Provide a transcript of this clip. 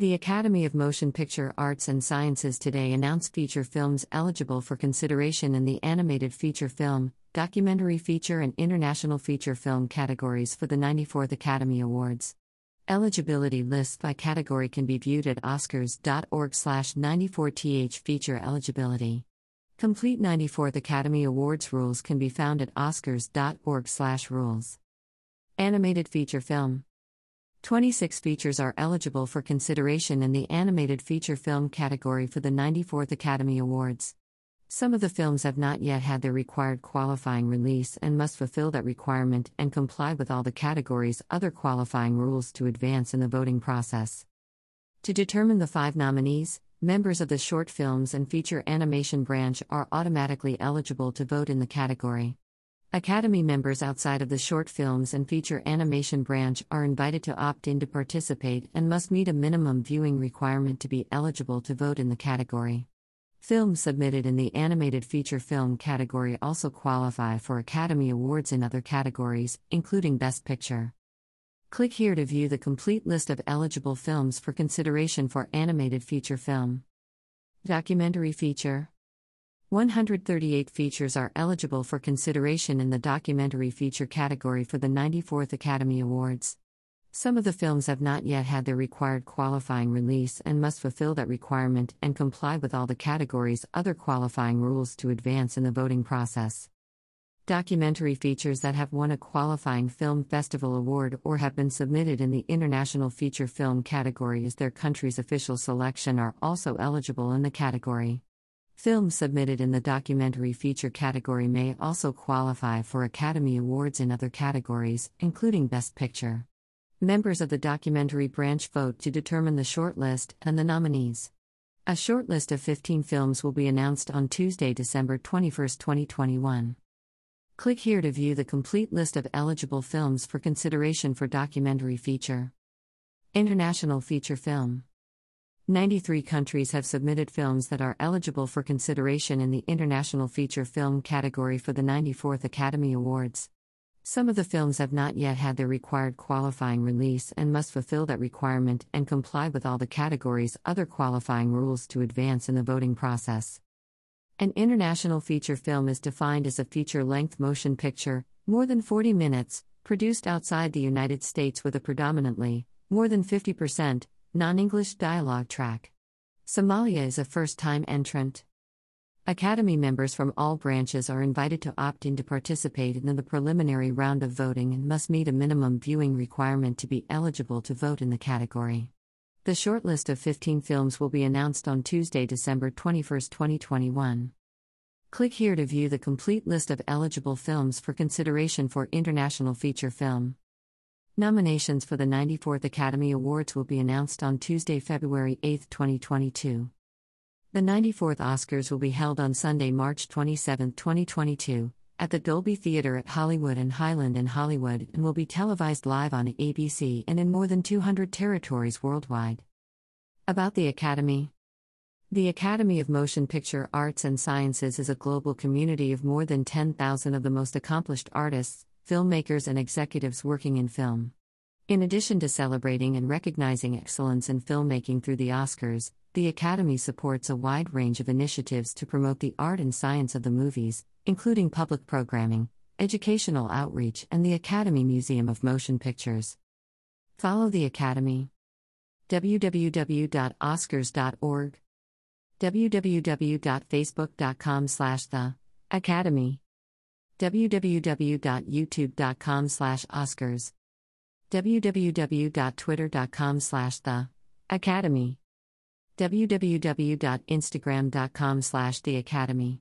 The Academy of Motion Picture Arts and Sciences today announced feature films eligible for consideration in the animated feature film, documentary feature, and international feature film categories for the 94th Academy Awards. Eligibility lists by category can be viewed at oscars.org/94th feature eligibility. Complete 94th Academy Awards rules can be found at oscars.org/rules. Animated feature film 26 features are eligible for consideration in the animated feature film category for the 94th Academy Awards. Some of the films have not yet had their required qualifying release and must fulfill that requirement and comply with all the categories' other qualifying rules to advance in the voting process. To determine the five nominees, members of the short films and feature animation branch are automatically eligible to vote in the category. Academy members outside of the short films and feature animation branch are invited to opt in to participate and must meet a minimum viewing requirement to be eligible to vote in the category. Films submitted in the animated feature film category also qualify for Academy Awards in other categories, including Best Picture. Click here to view the complete list of eligible films for consideration for animated feature film. Documentary feature 138 features are eligible for consideration in the documentary feature category for the 94th Academy Awards. Some of the films have not yet had their required qualifying release and must fulfill that requirement and comply with all the categories' other qualifying rules to advance in the voting process. Documentary features that have won a qualifying film festival award or have been submitted in the international feature film category as their country's official selection are also eligible in the category. Films submitted in the documentary feature category may also qualify for Academy Awards in other categories, including Best Picture. Members of the documentary branch vote to determine the shortlist and the nominees. A shortlist of 15 films will be announced on Tuesday, December 21, 2021. Click here to view the complete list of eligible films for consideration for documentary feature. International feature film. 93 countries have submitted films that are eligible for consideration in the International Feature Film category for the 94th Academy Awards. Some of the films have not yet had their required qualifying release and must fulfill that requirement and comply with all the categories' other qualifying rules to advance in the voting process. An international feature film is defined as a feature length motion picture, more than 40 minutes, produced outside the United States with a predominantly, more than 50%, non English dialogue track. Somalia is a first time entrant. Academy members from all branches are invited to opt in to participate in the preliminary round of voting and must meet a minimum viewing requirement to be eligible to vote in the category. The shortlist of 15 films will be announced on Tuesday, December 21, 2021. Click here to view the complete list of eligible films for consideration for International Feature Film. Nominations for the 94th Academy Awards will be announced on Tuesday, February 8, 2022. The 94th Oscars will be held on Sunday, March 27, 2022, at the Dolby Theatre at Hollywood and Highland in Hollywood and will be televised live on ABC and in more than 200 territories worldwide. About the Academy The Academy of Motion Picture Arts and Sciences is a global community of more than 10,000 of the most accomplished artists, filmmakers, and executives working in film. In addition to celebrating and recognizing excellence in filmmaking through the Oscars, the Academy supports a wide range of initiatives to promote the art and science of the movies, including public programming, educational outreach, and the Academy Museum of Motion Pictures. Follow the Academy. www.oscars.org www.facebook.com slash the academy www.youtube.com slash oscars www.twitter.com slash the academy www.instagram.com slash the academy